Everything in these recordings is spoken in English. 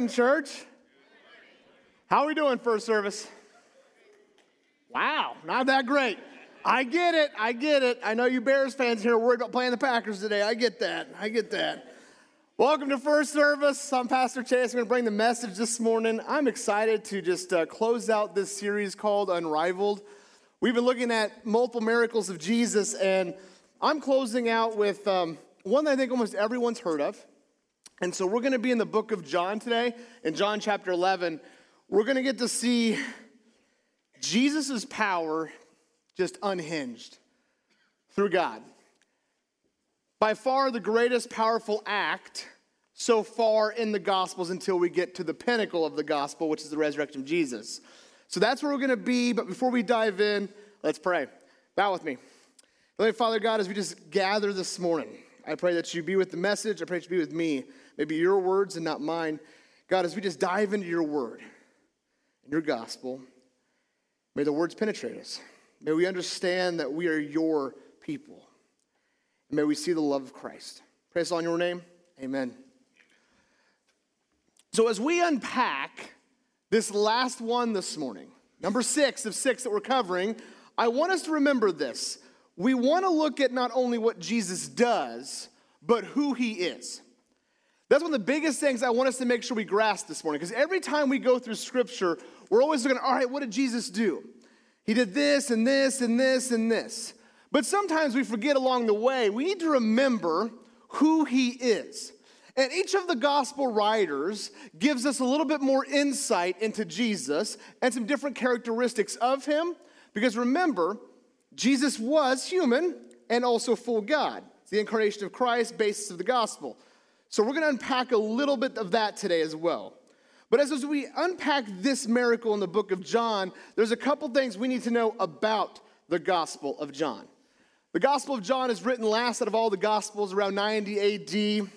Morning, church. How are we doing first service? Wow, not that great. I get it. I get it. I know you Bears fans here are worried about playing the Packers today. I get that. I get that. Welcome to first service. I'm Pastor Chase. I'm going to bring the message this morning. I'm excited to just uh, close out this series called Unrivaled. We've been looking at multiple miracles of Jesus, and I'm closing out with um, one that I think almost everyone's heard of. And so we're going to be in the book of John today, in John chapter 11. We're going to get to see Jesus' power just unhinged through God. By far the greatest powerful act so far in the Gospels until we get to the pinnacle of the Gospel, which is the resurrection of Jesus. So that's where we're going to be. But before we dive in, let's pray. Bow with me. Lord, Father God, as we just gather this morning, I pray that you be with the message. I pray that you be with me. Maybe your words and not mine. God, as we just dive into your word and your gospel, may the words penetrate us. May we understand that we are your people. And may we see the love of Christ. Praise on your name. Amen. So, as we unpack this last one this morning, number six of six that we're covering, I want us to remember this. We want to look at not only what Jesus does, but who he is. That's one of the biggest things I want us to make sure we grasp this morning. Because every time we go through scripture, we're always looking, all right, what did Jesus do? He did this and this and this and this. But sometimes we forget along the way, we need to remember who he is. And each of the gospel writers gives us a little bit more insight into Jesus and some different characteristics of him. Because remember, Jesus was human and also full God. It's the incarnation of Christ, basis of the gospel. So we're going to unpack a little bit of that today as well. But as, as we unpack this miracle in the book of John, there's a couple things we need to know about the Gospel of John. The Gospel of John is written last out of all the Gospels around 90 AD.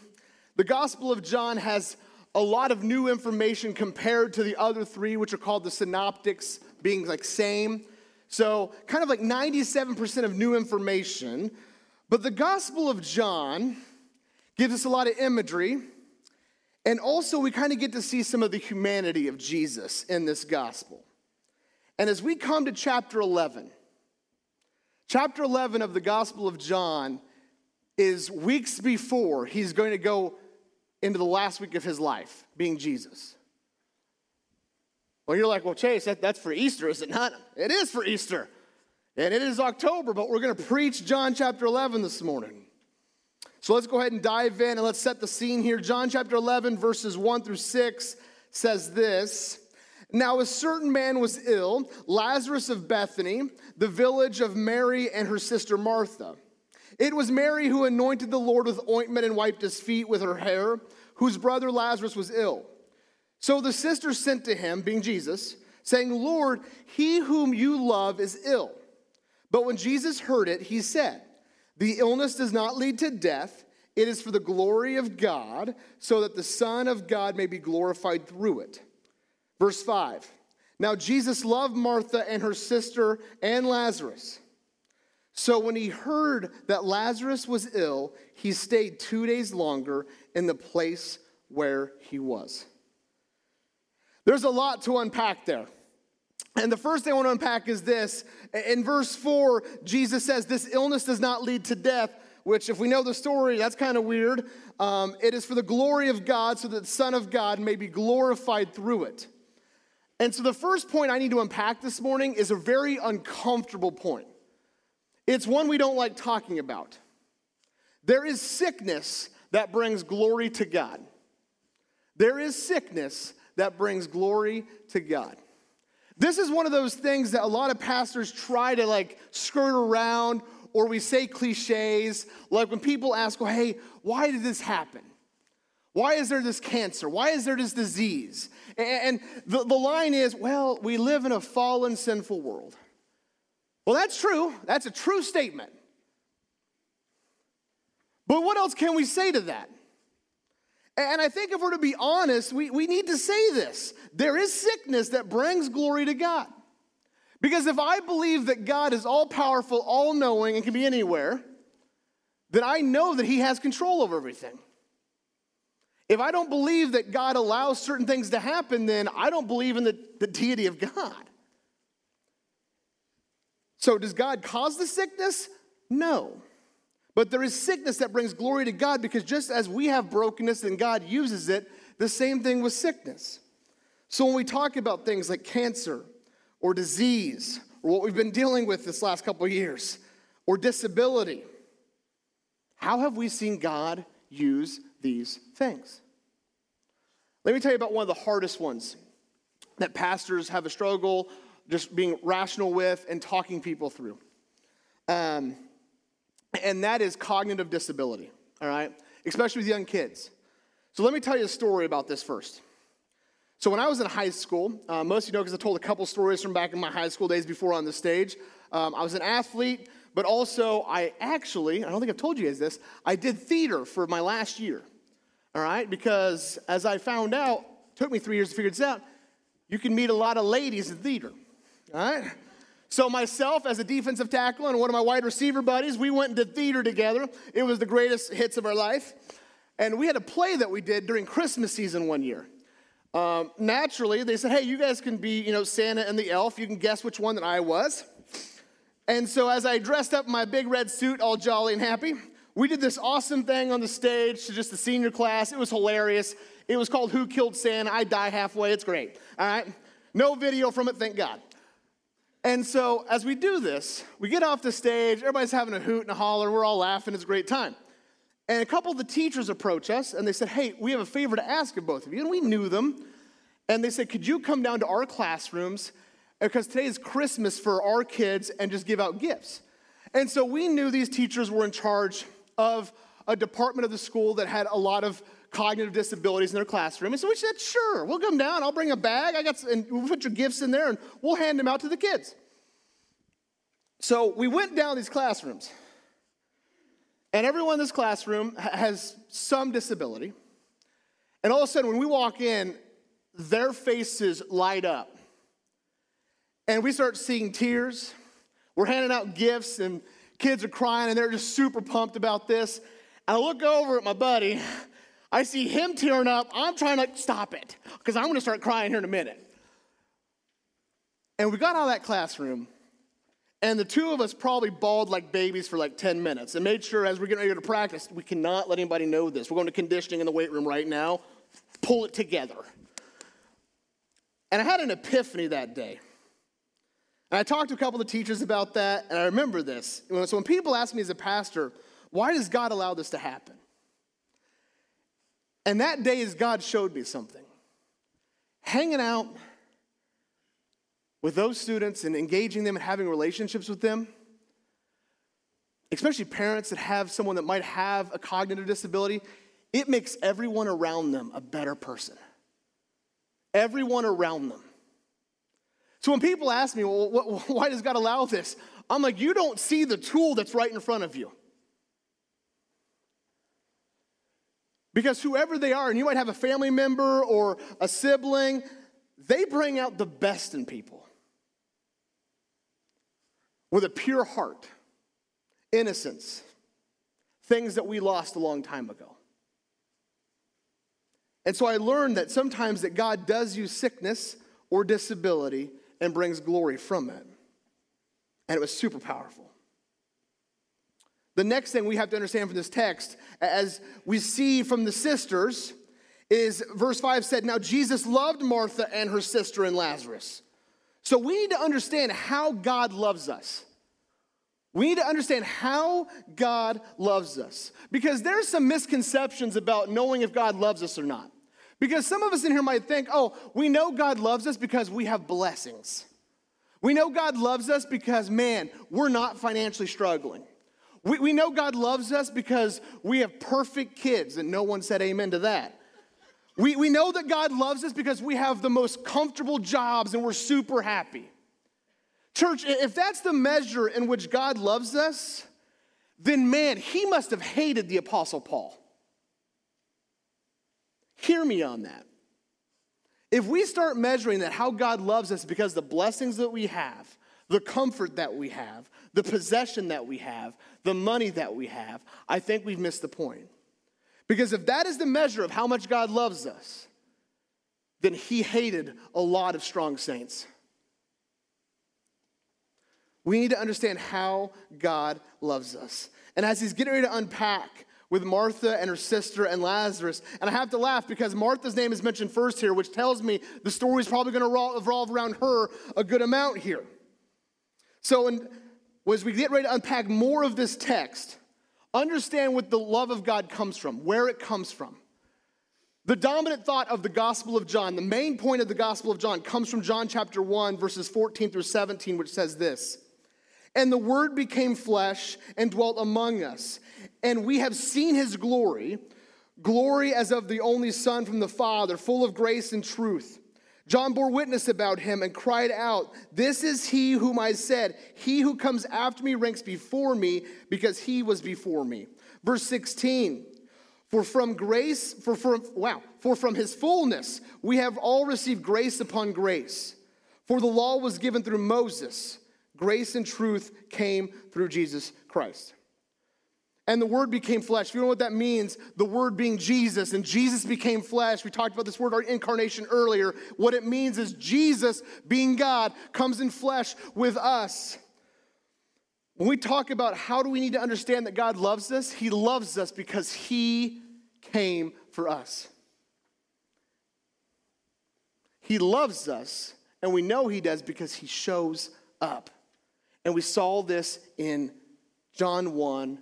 The Gospel of John has a lot of new information compared to the other three, which are called the synoptics, being like same. So, kind of like 97% of new information. But the Gospel of John gives us a lot of imagery. And also, we kind of get to see some of the humanity of Jesus in this gospel. And as we come to chapter 11, chapter 11 of the Gospel of John is weeks before he's going to go into the last week of his life, being Jesus. Well, you're like, well, Chase, that, that's for Easter, is it not? It is for Easter. And it is October, but we're going to preach John chapter 11 this morning. So let's go ahead and dive in and let's set the scene here. John chapter 11, verses 1 through 6 says this. Now, a certain man was ill, Lazarus of Bethany, the village of Mary and her sister Martha. It was Mary who anointed the Lord with ointment and wiped his feet with her hair, whose brother Lazarus was ill. So the sisters sent to him, being Jesus, saying, Lord, he whom you love is ill. But when Jesus heard it, he said, the illness does not lead to death. It is for the glory of God, so that the Son of God may be glorified through it. Verse 5 Now Jesus loved Martha and her sister and Lazarus. So when he heard that Lazarus was ill, he stayed two days longer in the place where he was. There's a lot to unpack there. And the first thing I want to unpack is this. In verse 4, Jesus says, This illness does not lead to death, which, if we know the story, that's kind of weird. Um, it is for the glory of God, so that the Son of God may be glorified through it. And so, the first point I need to unpack this morning is a very uncomfortable point. It's one we don't like talking about. There is sickness that brings glory to God. There is sickness that brings glory to God. This is one of those things that a lot of pastors try to like skirt around or we say cliches. Like when people ask, well, hey, why did this happen? Why is there this cancer? Why is there this disease? And the, the line is, well, we live in a fallen, sinful world. Well, that's true. That's a true statement. But what else can we say to that? And I think if we're to be honest, we, we need to say this. There is sickness that brings glory to God. Because if I believe that God is all powerful, all knowing, and can be anywhere, then I know that He has control over everything. If I don't believe that God allows certain things to happen, then I don't believe in the, the deity of God. So, does God cause the sickness? No. But there is sickness that brings glory to God because just as we have brokenness and God uses it, the same thing with sickness. So, when we talk about things like cancer or disease or what we've been dealing with this last couple of years or disability, how have we seen God use these things? Let me tell you about one of the hardest ones that pastors have a struggle just being rational with and talking people through. Um, and that is cognitive disability, all right? Especially with young kids. So let me tell you a story about this first. So when I was in high school, uh, most of you know because I told a couple stories from back in my high school days before on the stage. Um, I was an athlete, but also I actually, I don't think I've told you guys this, I did theater for my last year, all right? Because as I found out, took me three years to figure this out, you can meet a lot of ladies in theater, all right? So, myself as a defensive tackle and one of my wide receiver buddies, we went did theater together. It was the greatest hits of our life. And we had a play that we did during Christmas season one year. Um, naturally, they said, hey, you guys can be, you know, Santa and the elf. You can guess which one that I was. And so, as I dressed up in my big red suit, all jolly and happy, we did this awesome thing on the stage to just the senior class. It was hilarious. It was called Who Killed Santa? I Die Halfway. It's great. All right? No video from it, thank God. And so, as we do this, we get off the stage, everybody's having a hoot and a holler, we're all laughing, it's a great time. And a couple of the teachers approach us and they said, Hey, we have a favor to ask of both of you. And we knew them. And they said, Could you come down to our classrooms? Because today is Christmas for our kids and just give out gifts. And so we knew these teachers were in charge of a department of the school that had a lot of cognitive disabilities in their classroom. And so we said, sure, we'll come down. I'll bring a bag. I got some, and we'll put your gifts in there and we'll hand them out to the kids. So we went down these classrooms. And everyone in this classroom has some disability. And all of a sudden, when we walk in, their faces light up. And we start seeing tears. We're handing out gifts, and kids are crying, and they're just super pumped about this. And I look over at my buddy, I see him tearing up. I'm trying to stop it because I'm going to start crying here in a minute. And we got out of that classroom, and the two of us probably bawled like babies for like 10 minutes and made sure as we're getting ready to practice, we cannot let anybody know this. We're going to conditioning in the weight room right now. Pull it together. And I had an epiphany that day. And I talked to a couple of teachers about that, and I remember this. So when people ask me as a pastor, why does God allow this to happen? And that day, as God showed me something, hanging out with those students and engaging them and having relationships with them, especially parents that have someone that might have a cognitive disability, it makes everyone around them a better person. Everyone around them. So when people ask me, well, why does God allow this? I'm like, you don't see the tool that's right in front of you. Because whoever they are, and you might have a family member or a sibling, they bring out the best in people with a pure heart, innocence, things that we lost a long time ago. And so I learned that sometimes that God does use sickness or disability and brings glory from it. And it was super powerful. The next thing we have to understand from this text, as we see from the sisters, is verse 5 said, Now Jesus loved Martha and her sister and Lazarus. So we need to understand how God loves us. We need to understand how God loves us. Because there's some misconceptions about knowing if God loves us or not. Because some of us in here might think, oh, we know God loves us because we have blessings. We know God loves us because, man, we're not financially struggling. We, we know God loves us because we have perfect kids, and no one said amen to that. We, we know that God loves us because we have the most comfortable jobs and we're super happy. Church, if that's the measure in which God loves us, then man, he must have hated the Apostle Paul. Hear me on that. If we start measuring that how God loves us because the blessings that we have, the comfort that we have, the possession that we have, the money that we have, I think we've missed the point. Because if that is the measure of how much God loves us, then he hated a lot of strong saints. We need to understand how God loves us. And as he's getting ready to unpack with Martha and her sister and Lazarus, and I have to laugh because Martha's name is mentioned first here, which tells me the story is probably going to revolve around her a good amount here. So, in, as we get ready to unpack more of this text, understand what the love of God comes from, where it comes from. The dominant thought of the Gospel of John, the main point of the Gospel of John, comes from John chapter 1, verses 14 through 17, which says this And the Word became flesh and dwelt among us, and we have seen his glory, glory as of the only Son from the Father, full of grace and truth. John bore witness about him and cried out, This is he whom I said, He who comes after me ranks before me, because he was before me. Verse 16. For from grace, for from, wow, for from his fullness we have all received grace upon grace. For the law was given through Moses, grace and truth came through Jesus Christ. And the word became flesh. If you know what that means, the word being Jesus, and Jesus became flesh. We talked about this word incarnation earlier. What it means is Jesus, being God, comes in flesh with us. When we talk about how do we need to understand that God loves us, He loves us because He came for us. He loves us, and we know He does because He shows up. And we saw this in John 1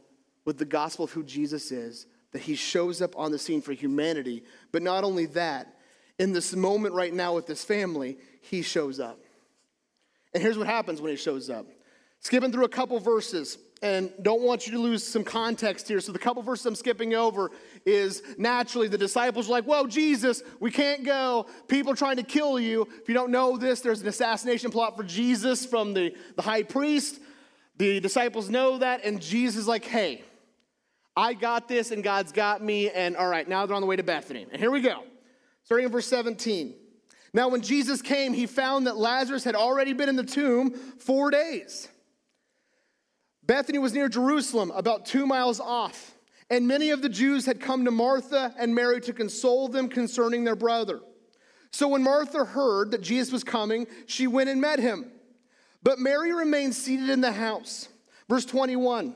with the gospel of who Jesus is, that He shows up on the scene for humanity. But not only that, in this moment right now with this family, He shows up. And here's what happens when He shows up. Skipping through a couple verses, and don't want you to lose some context here. So, the couple verses I'm skipping over is naturally the disciples are like, Whoa, Jesus, we can't go. People trying to kill you. If you don't know this, there's an assassination plot for Jesus from the, the high priest. The disciples know that, and Jesus is like, Hey, I got this, and God's got me. And all right, now they're on the way to Bethany. And here we go. Starting in verse 17. Now, when Jesus came, he found that Lazarus had already been in the tomb four days. Bethany was near Jerusalem, about two miles off, and many of the Jews had come to Martha and Mary to console them concerning their brother. So when Martha heard that Jesus was coming, she went and met him. But Mary remained seated in the house. Verse 21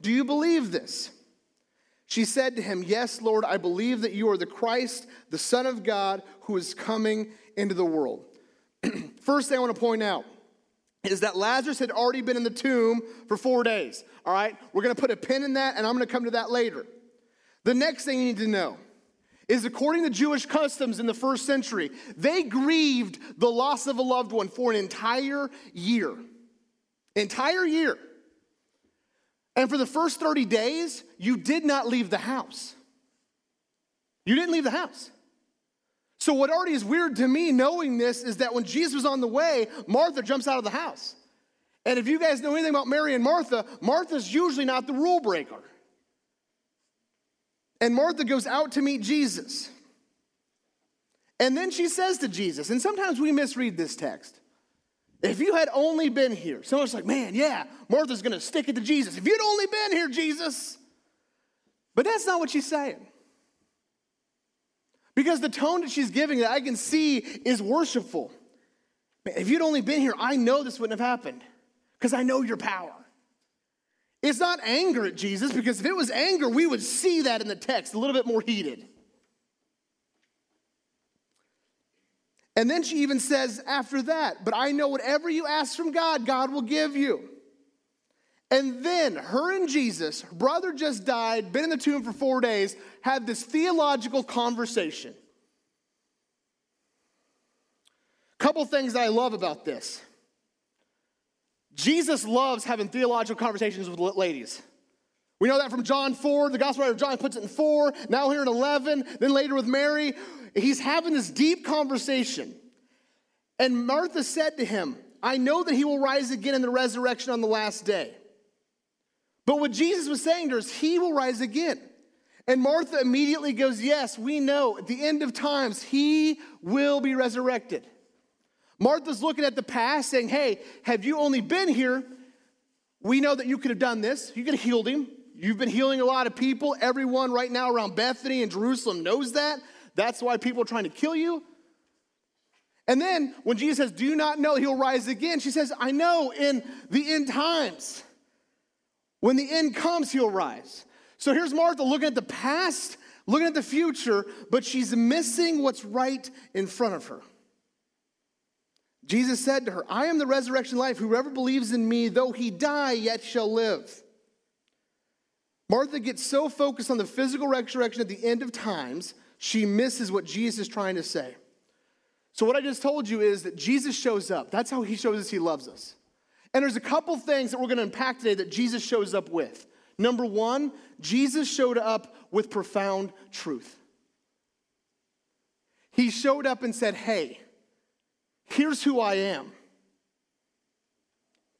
Do you believe this? She said to him, Yes, Lord, I believe that you are the Christ, the Son of God, who is coming into the world. First thing I want to point out is that Lazarus had already been in the tomb for four days. All right, we're going to put a pin in that, and I'm going to come to that later. The next thing you need to know is according to Jewish customs in the first century, they grieved the loss of a loved one for an entire year. Entire year. And for the first 30 days, you did not leave the house. You didn't leave the house. So, what already is weird to me knowing this is that when Jesus was on the way, Martha jumps out of the house. And if you guys know anything about Mary and Martha, Martha's usually not the rule breaker. And Martha goes out to meet Jesus. And then she says to Jesus, and sometimes we misread this text. If you had only been here, someone's like, man, yeah, Martha's gonna stick it to Jesus. If you'd only been here, Jesus. But that's not what she's saying. Because the tone that she's giving that I can see is worshipful. if you'd only been here, I know this wouldn't have happened because I know your power. It's not anger at Jesus because if it was anger, we would see that in the text a little bit more heated. And then she even says after that, but I know whatever you ask from God, God will give you. And then her and Jesus, her brother just died, been in the tomb for four days, had this theological conversation. Couple things that I love about this. Jesus loves having theological conversations with ladies. We know that from John 4. The gospel writer John puts it in 4, now here in 11, then later with Mary. He's having this deep conversation. And Martha said to him, I know that he will rise again in the resurrection on the last day. But what Jesus was saying to her is, He will rise again. And Martha immediately goes, Yes, we know at the end of times, He will be resurrected. Martha's looking at the past saying, Hey, have you only been here? We know that you could have done this. You could have healed him. You've been healing a lot of people. Everyone right now around Bethany and Jerusalem knows that. That's why people are trying to kill you. And then when Jesus says, Do you not know he'll rise again? She says, I know in the end times. When the end comes, he'll rise. So here's Martha looking at the past, looking at the future, but she's missing what's right in front of her. Jesus said to her, I am the resurrection life. Whoever believes in me, though he die, yet shall live. Martha gets so focused on the physical resurrection at the end of times, she misses what Jesus is trying to say. So, what I just told you is that Jesus shows up. That's how he shows us he loves us. And there's a couple things that we're going to unpack today that Jesus shows up with. Number one, Jesus showed up with profound truth. He showed up and said, Hey, here's who I am.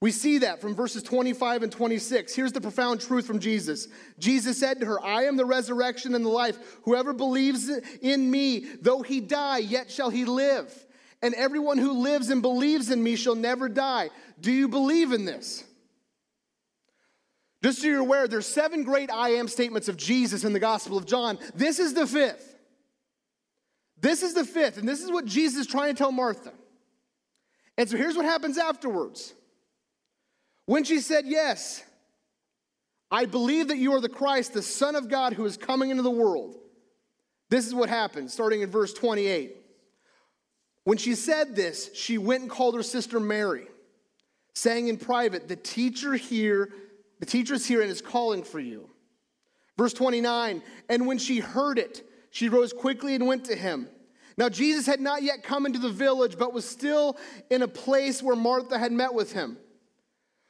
We see that from verses 25 and 26. Here's the profound truth from Jesus. Jesus said to her, I am the resurrection and the life. Whoever believes in me, though he die, yet shall he live. And everyone who lives and believes in me shall never die. Do you believe in this? Just so you're aware, there's seven great I am statements of Jesus in the Gospel of John. This is the fifth. This is the fifth, and this is what Jesus is trying to tell Martha. And so here's what happens afterwards. When she said, Yes, I believe that you are the Christ, the Son of God who is coming into the world. This is what happened, starting in verse 28. When she said this, she went and called her sister Mary, saying in private, The teacher here, the teacher is here and is calling for you. Verse 29, and when she heard it, she rose quickly and went to him. Now, Jesus had not yet come into the village, but was still in a place where Martha had met with him.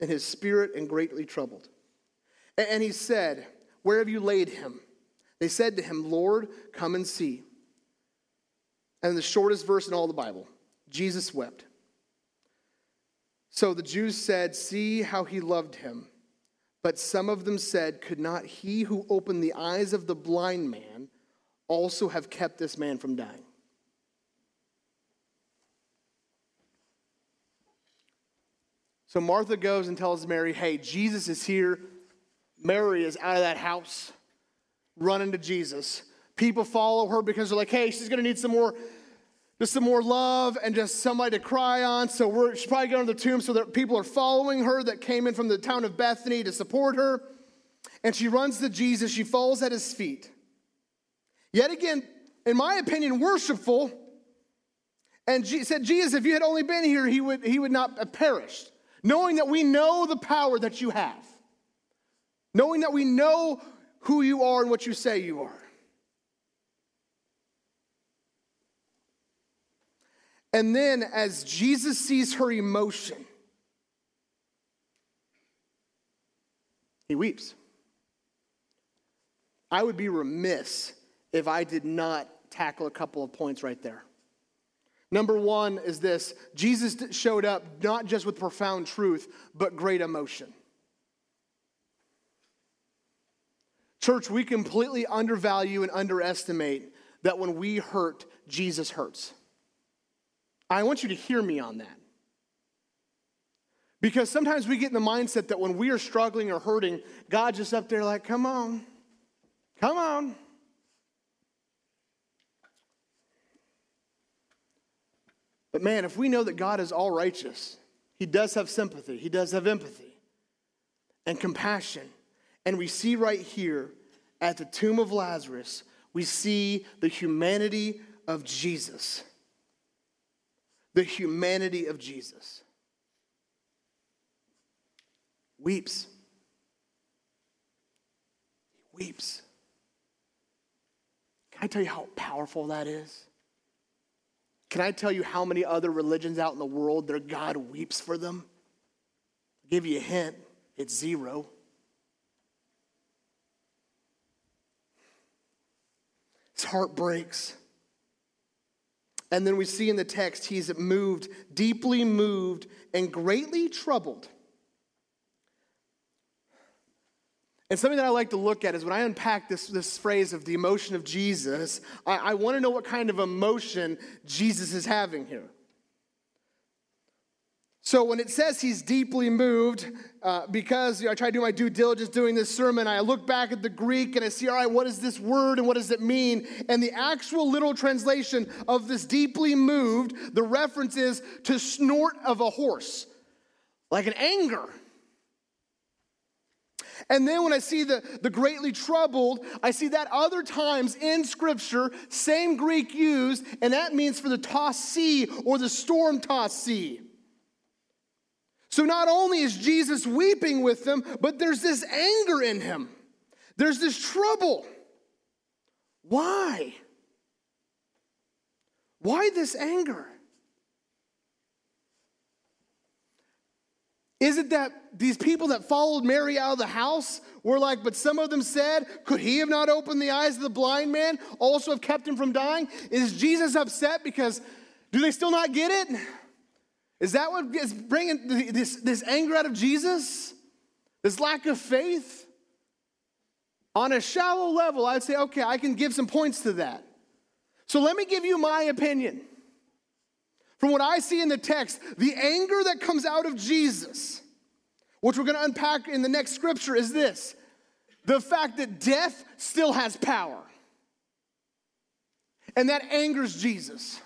in his spirit and greatly troubled. And he said, Where have you laid him? They said to him, Lord, come and see. And the shortest verse in all the Bible, Jesus wept. So the Jews said, See how he loved him. But some of them said, Could not he who opened the eyes of the blind man also have kept this man from dying? So Martha goes and tells Mary, hey, Jesus is here. Mary is out of that house, running to Jesus. People follow her because they're like, hey, she's going to need some more, just some more love and just somebody to cry on. So we're, she's probably going to the tomb so that people are following her that came in from the town of Bethany to support her. And she runs to Jesus. She falls at his feet. Yet again, in my opinion, worshipful. And she said, Jesus, if you had only been here, he would, he would not have perished knowing that we know the power that you have, knowing that we know who you are and what you say you are. And then, as Jesus sees her emotion, he weeps. I would be remiss if I did not tackle a couple of points right there. Number one is this Jesus showed up not just with profound truth, but great emotion. Church, we completely undervalue and underestimate that when we hurt, Jesus hurts. I want you to hear me on that. Because sometimes we get in the mindset that when we are struggling or hurting, God's just up there like, come on, come on. But man, if we know that God is all righteous, He does have sympathy, He does have empathy and compassion. And we see right here at the tomb of Lazarus, we see the humanity of Jesus. The humanity of Jesus. Weeps. He weeps. Can I tell you how powerful that is? Can I tell you how many other religions out in the world their God weeps for them? I'll give you a hint it's zero. His heart breaks. And then we see in the text, he's moved, deeply moved, and greatly troubled. And something that I like to look at is when I unpack this, this phrase of the emotion of Jesus, I, I want to know what kind of emotion Jesus is having here. So when it says he's deeply moved, uh, because you know, I try to do my due diligence doing this sermon, I look back at the Greek and I see, all right, what is this word and what does it mean? And the actual literal translation of this deeply moved, the reference is to snort of a horse, like an anger. And then when I see the, the greatly troubled, I see that other times in Scripture, same Greek used, and that means for the tossed sea or the storm tossed sea. So not only is Jesus weeping with them, but there's this anger in him. There's this trouble. Why? Why this anger? Is it that these people that followed Mary out of the house were like, but some of them said, could he have not opened the eyes of the blind man, also have kept him from dying? Is Jesus upset because do they still not get it? Is that what is bringing this, this anger out of Jesus? This lack of faith? On a shallow level, I'd say, okay, I can give some points to that. So let me give you my opinion. From what I see in the text, the anger that comes out of Jesus, which we're going to unpack in the next scripture, is this the fact that death still has power. And that angers Jesus.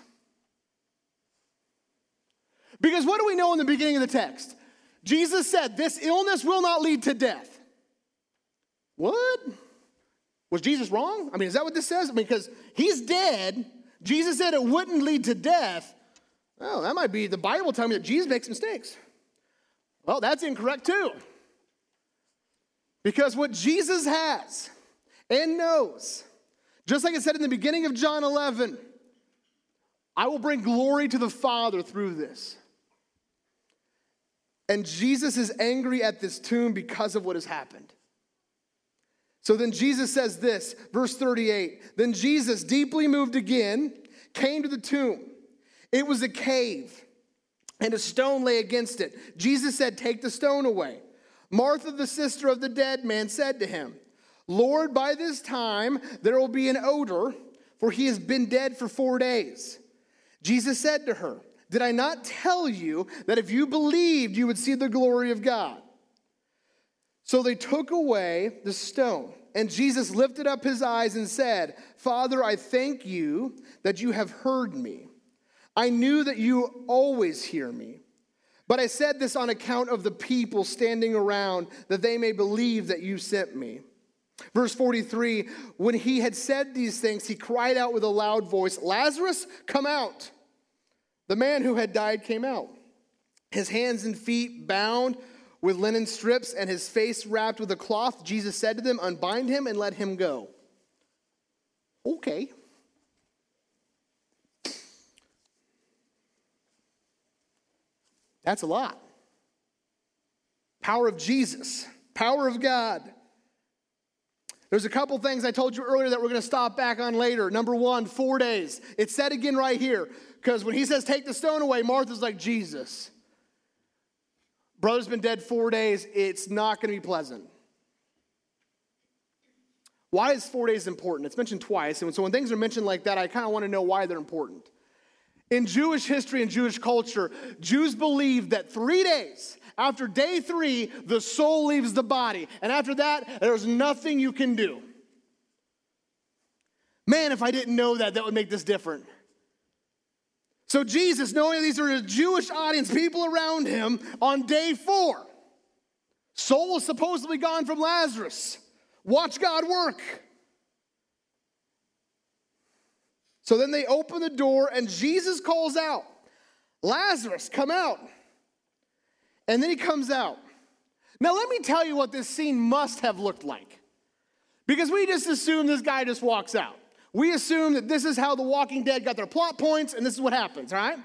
Because what do we know in the beginning of the text? Jesus said, This illness will not lead to death. What? Was Jesus wrong? I mean, is that what this says? I mean, because he's dead. Jesus said it wouldn't lead to death. Well, that might be the Bible telling me that Jesus makes mistakes. Well, that's incorrect too. Because what Jesus has and knows, just like it said in the beginning of John 11, I will bring glory to the Father through this. And Jesus is angry at this tomb because of what has happened. So then Jesus says this, verse 38 Then Jesus, deeply moved again, came to the tomb. It was a cave, and a stone lay against it. Jesus said, Take the stone away. Martha, the sister of the dead man, said to him, Lord, by this time there will be an odor, for he has been dead for four days. Jesus said to her, did I not tell you that if you believed, you would see the glory of God? So they took away the stone. And Jesus lifted up his eyes and said, Father, I thank you that you have heard me. I knew that you always hear me. But I said this on account of the people standing around, that they may believe that you sent me. Verse 43 When he had said these things, he cried out with a loud voice, Lazarus, come out. The man who had died came out, his hands and feet bound with linen strips and his face wrapped with a cloth. Jesus said to them, Unbind him and let him go. Okay. That's a lot. Power of Jesus, power of God. There's a couple things I told you earlier that we're going to stop back on later. Number one, four days. It's said again right here. Because when he says, take the stone away, Martha's like, Jesus. Brother's been dead four days. It's not going to be pleasant. Why is four days important? It's mentioned twice. And so when things are mentioned like that, I kind of want to know why they're important. In Jewish history and Jewish culture, Jews believed that three days, after day three, the soul leaves the body. And after that, there's nothing you can do. Man, if I didn't know that, that would make this different. So, Jesus, knowing these are a Jewish audience, people around him, on day four, soul is supposedly gone from Lazarus. Watch God work. So then they open the door, and Jesus calls out, Lazarus, come out. And then he comes out. Now, let me tell you what this scene must have looked like. Because we just assume this guy just walks out. We assume that this is how The Walking Dead got their plot points, and this is what happens, right?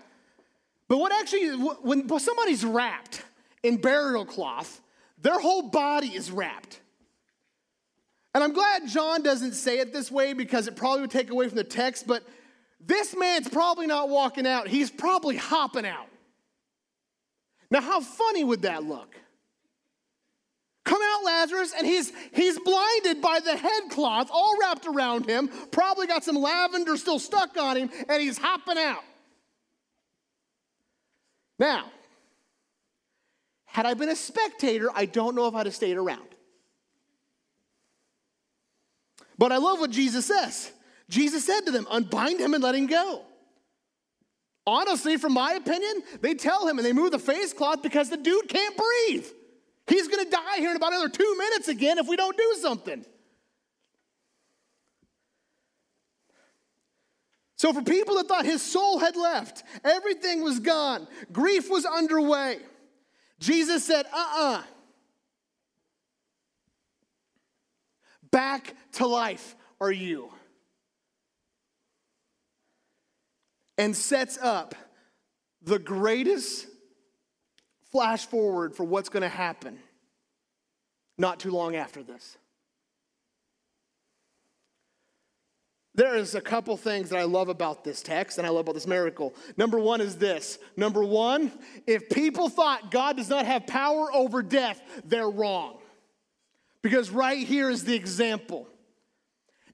But what actually, when somebody's wrapped in burial cloth, their whole body is wrapped. And I'm glad John doesn't say it this way because it probably would take away from the text, but this man's probably not walking out, he's probably hopping out. Now, how funny would that look? Come out, Lazarus, and he's he's blinded by the headcloth all wrapped around him, probably got some lavender still stuck on him, and he's hopping out. Now, had I been a spectator, I don't know if I'd have stayed around. But I love what Jesus says. Jesus said to them, Unbind him and let him go. Honestly, from my opinion, they tell him and they move the face cloth because the dude can't breathe. He's gonna die here in about another two minutes again if we don't do something. So, for people that thought his soul had left, everything was gone, grief was underway, Jesus said, uh uh-uh. uh Back to life are you. And sets up the greatest flash forward for what's going to happen not too long after this. There is a couple things that I love about this text and I love about this miracle. Number one is this. Number one, if people thought God does not have power over death, they're wrong. Because right here is the example.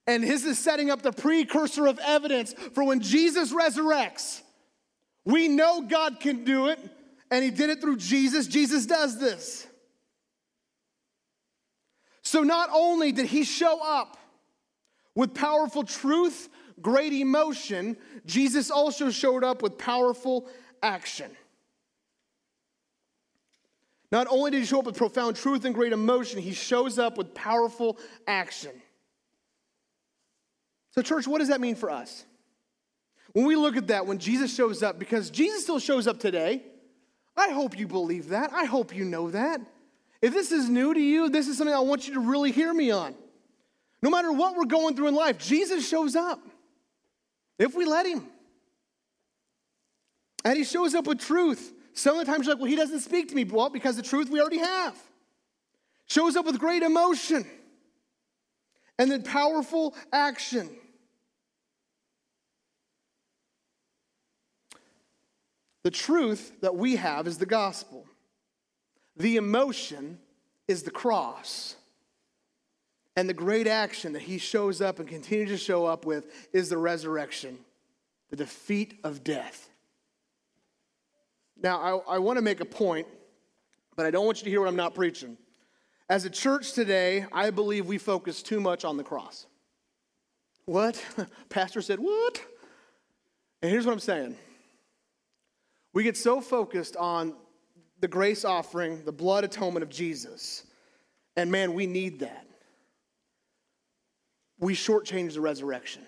And this is setting up the precursor of evidence for when Jesus resurrects. We know God can do it, and He did it through Jesus. Jesus does this. So not only did He show up with powerful truth, great emotion, Jesus also showed up with powerful action. Not only did he show up with profound truth and great emotion, he shows up with powerful action. So, church, what does that mean for us? When we look at that, when Jesus shows up, because Jesus still shows up today, I hope you believe that. I hope you know that. If this is new to you, this is something I want you to really hear me on. No matter what we're going through in life, Jesus shows up if we let him. And he shows up with truth. Some of the times you're like, well, he doesn't speak to me. Well, because the truth we already have. Shows up with great emotion and then powerful action. The truth that we have is the gospel. The emotion is the cross. And the great action that he shows up and continues to show up with is the resurrection, the defeat of death. Now, I, I want to make a point, but I don't want you to hear what I'm not preaching. As a church today, I believe we focus too much on the cross. What? Pastor said, What? And here's what I'm saying we get so focused on the grace offering, the blood atonement of Jesus. And man, we need that. We shortchange the resurrection.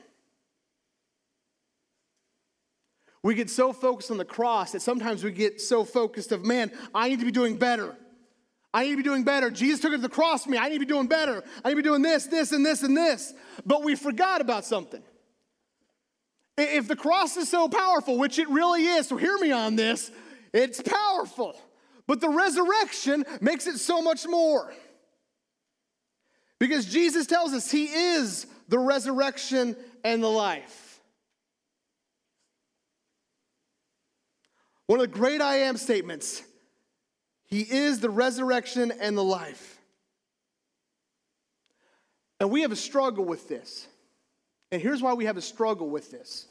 We get so focused on the cross that sometimes we get so focused of, man, I need to be doing better. I need to be doing better. Jesus took it to the cross for me. I need to be doing better. I need to be doing this, this, and this, and this. But we forgot about something. If the cross is so powerful, which it really is, so hear me on this, it's powerful. But the resurrection makes it so much more. Because Jesus tells us he is the resurrection and the life. One of the great I am statements He is the resurrection and the life. And we have a struggle with this. And here's why we have a struggle with this.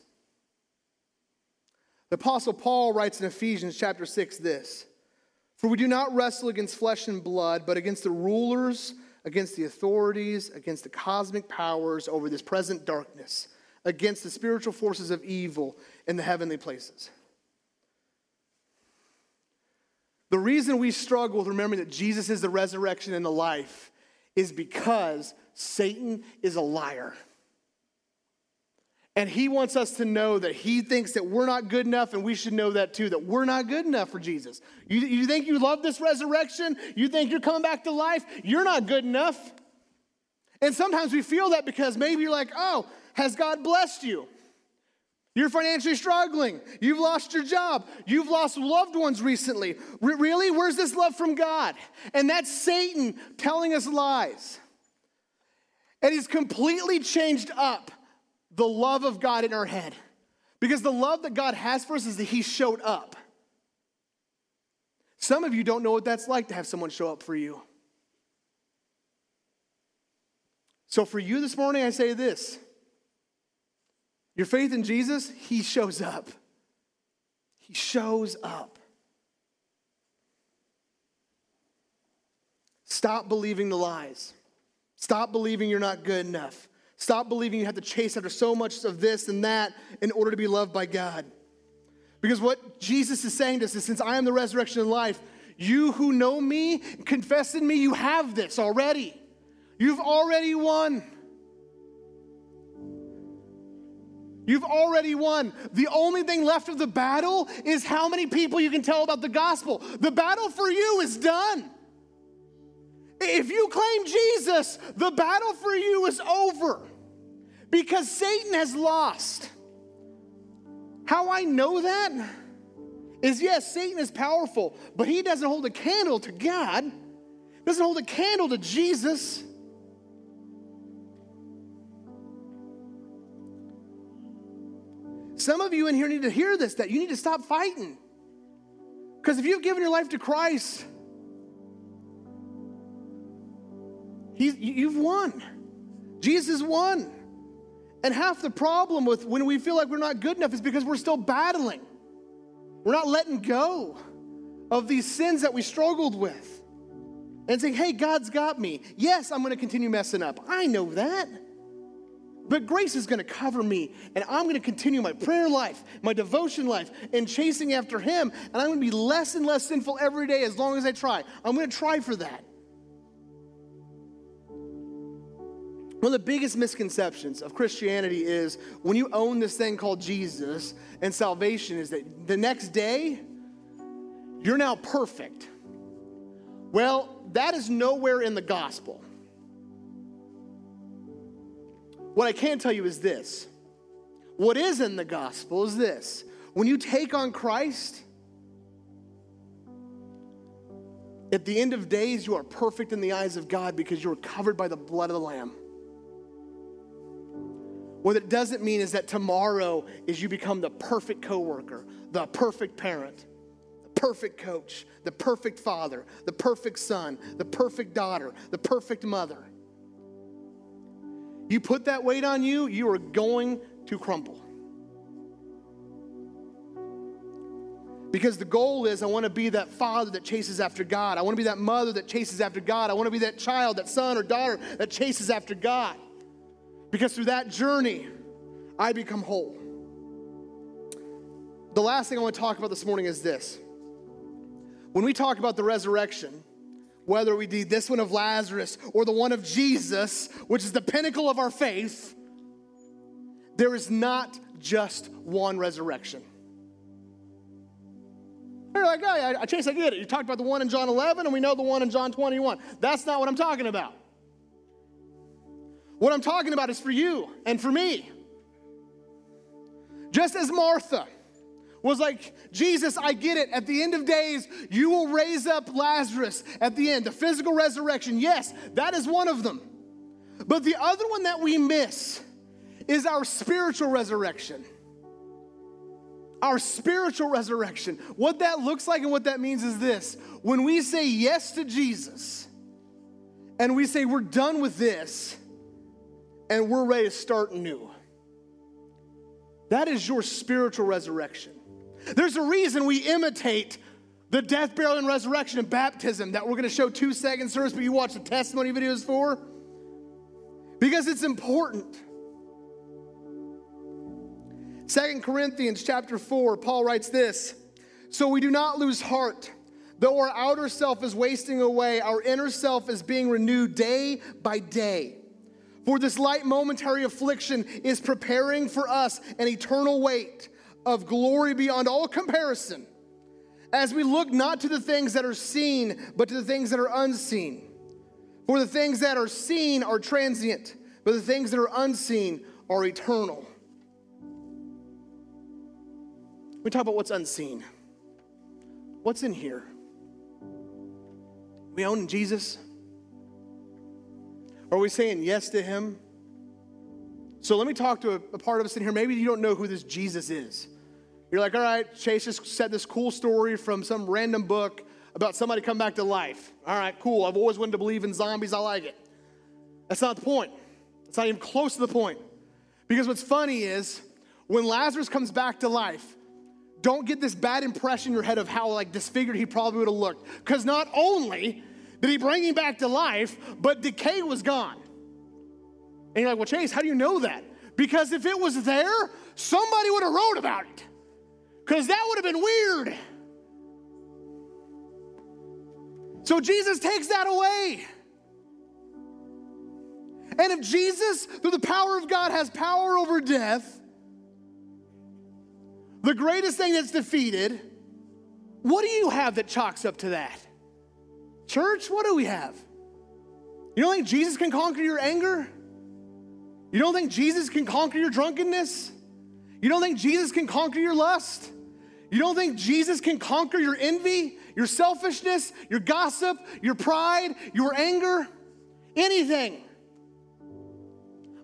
The Apostle Paul writes in Ephesians chapter 6 this For we do not wrestle against flesh and blood, but against the rulers, against the authorities, against the cosmic powers over this present darkness, against the spiritual forces of evil in the heavenly places. The reason we struggle with remembering that Jesus is the resurrection and the life is because Satan is a liar. And he wants us to know that he thinks that we're not good enough, and we should know that too, that we're not good enough for Jesus. You, you think you love this resurrection? You think you're coming back to life? You're not good enough. And sometimes we feel that because maybe you're like, oh, has God blessed you? You're financially struggling. You've lost your job. You've lost loved ones recently. really? Where's this love from God? And that's Satan telling us lies. And he's completely changed up the love of God in our head. Because the love that God has for us is that He showed up. Some of you don't know what that's like to have someone show up for you. So, for you this morning, I say this your faith in Jesus, He shows up. He shows up. Stop believing the lies. Stop believing you're not good enough. Stop believing you have to chase after so much of this and that in order to be loved by God. Because what Jesus is saying to us is since I am the resurrection and life, you who know me, confess in me, you have this already. You've already won. You've already won. The only thing left of the battle is how many people you can tell about the gospel. The battle for you is done. If you claim Jesus, the battle for you is over because Satan has lost. How I know that is yes, Satan is powerful, but he doesn't hold a candle to God, doesn't hold a candle to Jesus. Some of you in here need to hear this that you need to stop fighting. Because if you've given your life to Christ, He's, you've won. Jesus won. And half the problem with when we feel like we're not good enough is because we're still battling. We're not letting go of these sins that we struggled with. And saying, hey, God's got me. Yes, I'm going to continue messing up. I know that. But grace is going to cover me, and I'm going to continue my prayer life, my devotion life, and chasing after Him. And I'm going to be less and less sinful every day as long as I try. I'm going to try for that. One of the biggest misconceptions of Christianity is when you own this thing called Jesus and salvation, is that the next day, you're now perfect. Well, that is nowhere in the gospel. What I can tell you is this what is in the gospel is this when you take on Christ, at the end of days, you are perfect in the eyes of God because you are covered by the blood of the Lamb. What it doesn't mean is that tomorrow is you become the perfect coworker, the perfect parent, the perfect coach, the perfect father, the perfect son, the perfect daughter, the perfect mother. You put that weight on you, you are going to crumple. Because the goal is, I want to be that father that chases after God. I want to be that mother that chases after God. I want to be that child, that son or daughter that chases after God. Because through that journey, I become whole. The last thing I want to talk about this morning is this. When we talk about the resurrection, whether we do this one of Lazarus or the one of Jesus, which is the pinnacle of our faith, there is not just one resurrection. You're like, oh, yeah, Chase, I get it. You talked about the one in John 11, and we know the one in John 21. That's not what I'm talking about. What I'm talking about is for you and for me. Just as Martha was like, Jesus, I get it. At the end of days, you will raise up Lazarus at the end, the physical resurrection. Yes, that is one of them. But the other one that we miss is our spiritual resurrection. Our spiritual resurrection. What that looks like and what that means is this when we say yes to Jesus and we say we're done with this, and we're ready to start new. That is your spiritual resurrection. There's a reason we imitate the death, burial, and resurrection and baptism that we're going to show two second service, but you watch the testimony videos for. Because it's important. Second Corinthians chapter 4, Paul writes this So we do not lose heart. Though our outer self is wasting away, our inner self is being renewed day by day. For this light momentary affliction is preparing for us an eternal weight of glory beyond all comparison as we look not to the things that are seen, but to the things that are unseen. For the things that are seen are transient, but the things that are unseen are eternal. We talk about what's unseen. What's in here? We own Jesus? Are we saying yes to him? So let me talk to a, a, part of us in here. Maybe you don't know who this Jesus is. You're like, all right, Chase just said this cool story from some random book about somebody come back to life. All right, cool. I've always wanted to believe in zombies. I like it. That's not the point. It's not even close to the point. Because what's funny is when Lazarus comes back to life, don't get this bad impression in your head of how like disfigured he probably would have looked. Because not only did he bring him back to life, but decay was gone. And you're like, well, Chase, how do you know that? Because if it was there, somebody would have wrote about it. Because that would have been weird. So Jesus takes that away. And if Jesus, through the power of God, has power over death, the greatest thing that's defeated, what do you have that chalks up to that? Church, what do we have? You don't think Jesus can conquer your anger? You don't think Jesus can conquer your drunkenness? You don't think Jesus can conquer your lust? You don't think Jesus can conquer your envy, your selfishness, your gossip, your pride, your anger? Anything.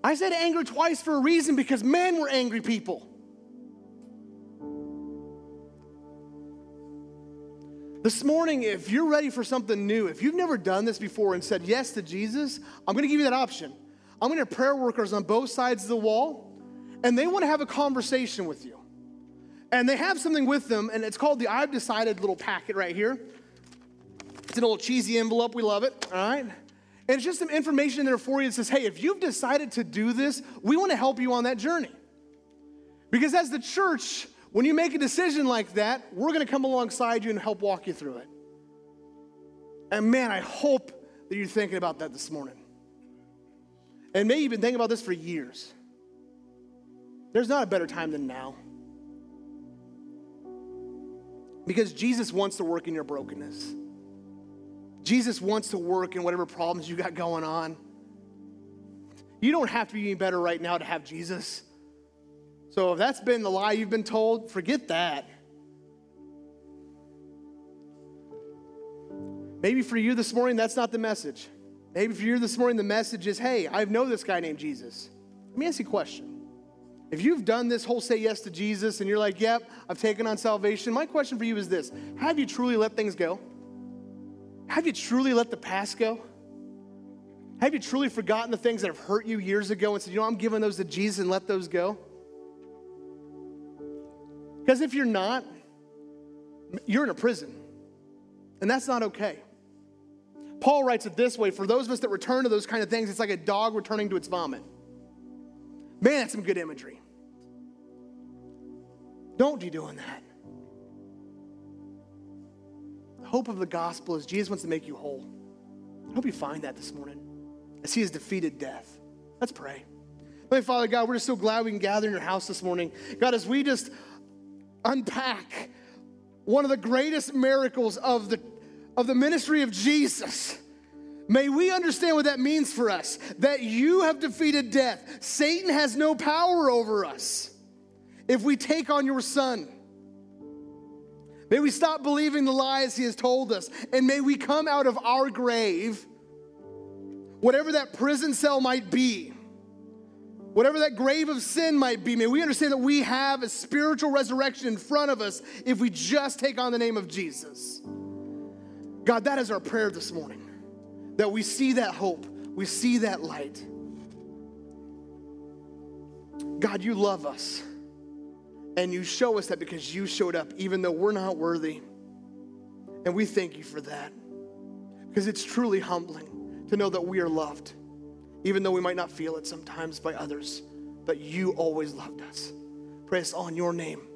I said anger twice for a reason because men were angry people. This morning, if you're ready for something new, if you've never done this before and said yes to Jesus, I'm gonna give you that option. I'm gonna have prayer workers on both sides of the wall, and they wanna have a conversation with you. And they have something with them, and it's called the I've Decided little packet right here. It's an old cheesy envelope, we love it, all right? And it's just some information in there for you that says, hey, if you've decided to do this, we wanna help you on that journey. Because as the church, when you make a decision like that, we're going to come alongside you and help walk you through it. And man, I hope that you're thinking about that this morning. And maybe you've been thinking about this for years. There's not a better time than now. Because Jesus wants to work in your brokenness. Jesus wants to work in whatever problems you got going on. You don't have to be any better right now to have Jesus. So if that's been the lie you've been told, forget that. Maybe for you this morning, that's not the message. Maybe for you this morning, the message is hey, I know this guy named Jesus. Let me ask you a question. If you've done this whole say yes to Jesus and you're like, yep, I've taken on salvation, my question for you is this Have you truly let things go? Have you truly let the past go? Have you truly forgotten the things that have hurt you years ago and said, you know, I'm giving those to Jesus and let those go? Because if you're not, you're in a prison. And that's not okay. Paul writes it this way for those of us that return to those kind of things, it's like a dog returning to its vomit. Man, that's some good imagery. Don't be doing that. The hope of the gospel is Jesus wants to make you whole. I hope you find that this morning as he has defeated death. Let's pray. Father God, we're just so glad we can gather in your house this morning. God, as we just unpack one of the greatest miracles of the, of the ministry of Jesus. May we understand what that means for us that you have defeated death. Satan has no power over us if we take on your son. May we stop believing the lies he has told us, and may we come out of our grave, whatever that prison cell might be Whatever that grave of sin might be, may we understand that we have a spiritual resurrection in front of us if we just take on the name of Jesus. God, that is our prayer this morning. That we see that hope, we see that light. God, you love us. And you show us that because you showed up, even though we're not worthy. And we thank you for that. Because it's truly humbling to know that we are loved even though we might not feel it sometimes by others, but you always loved us. Us all your name.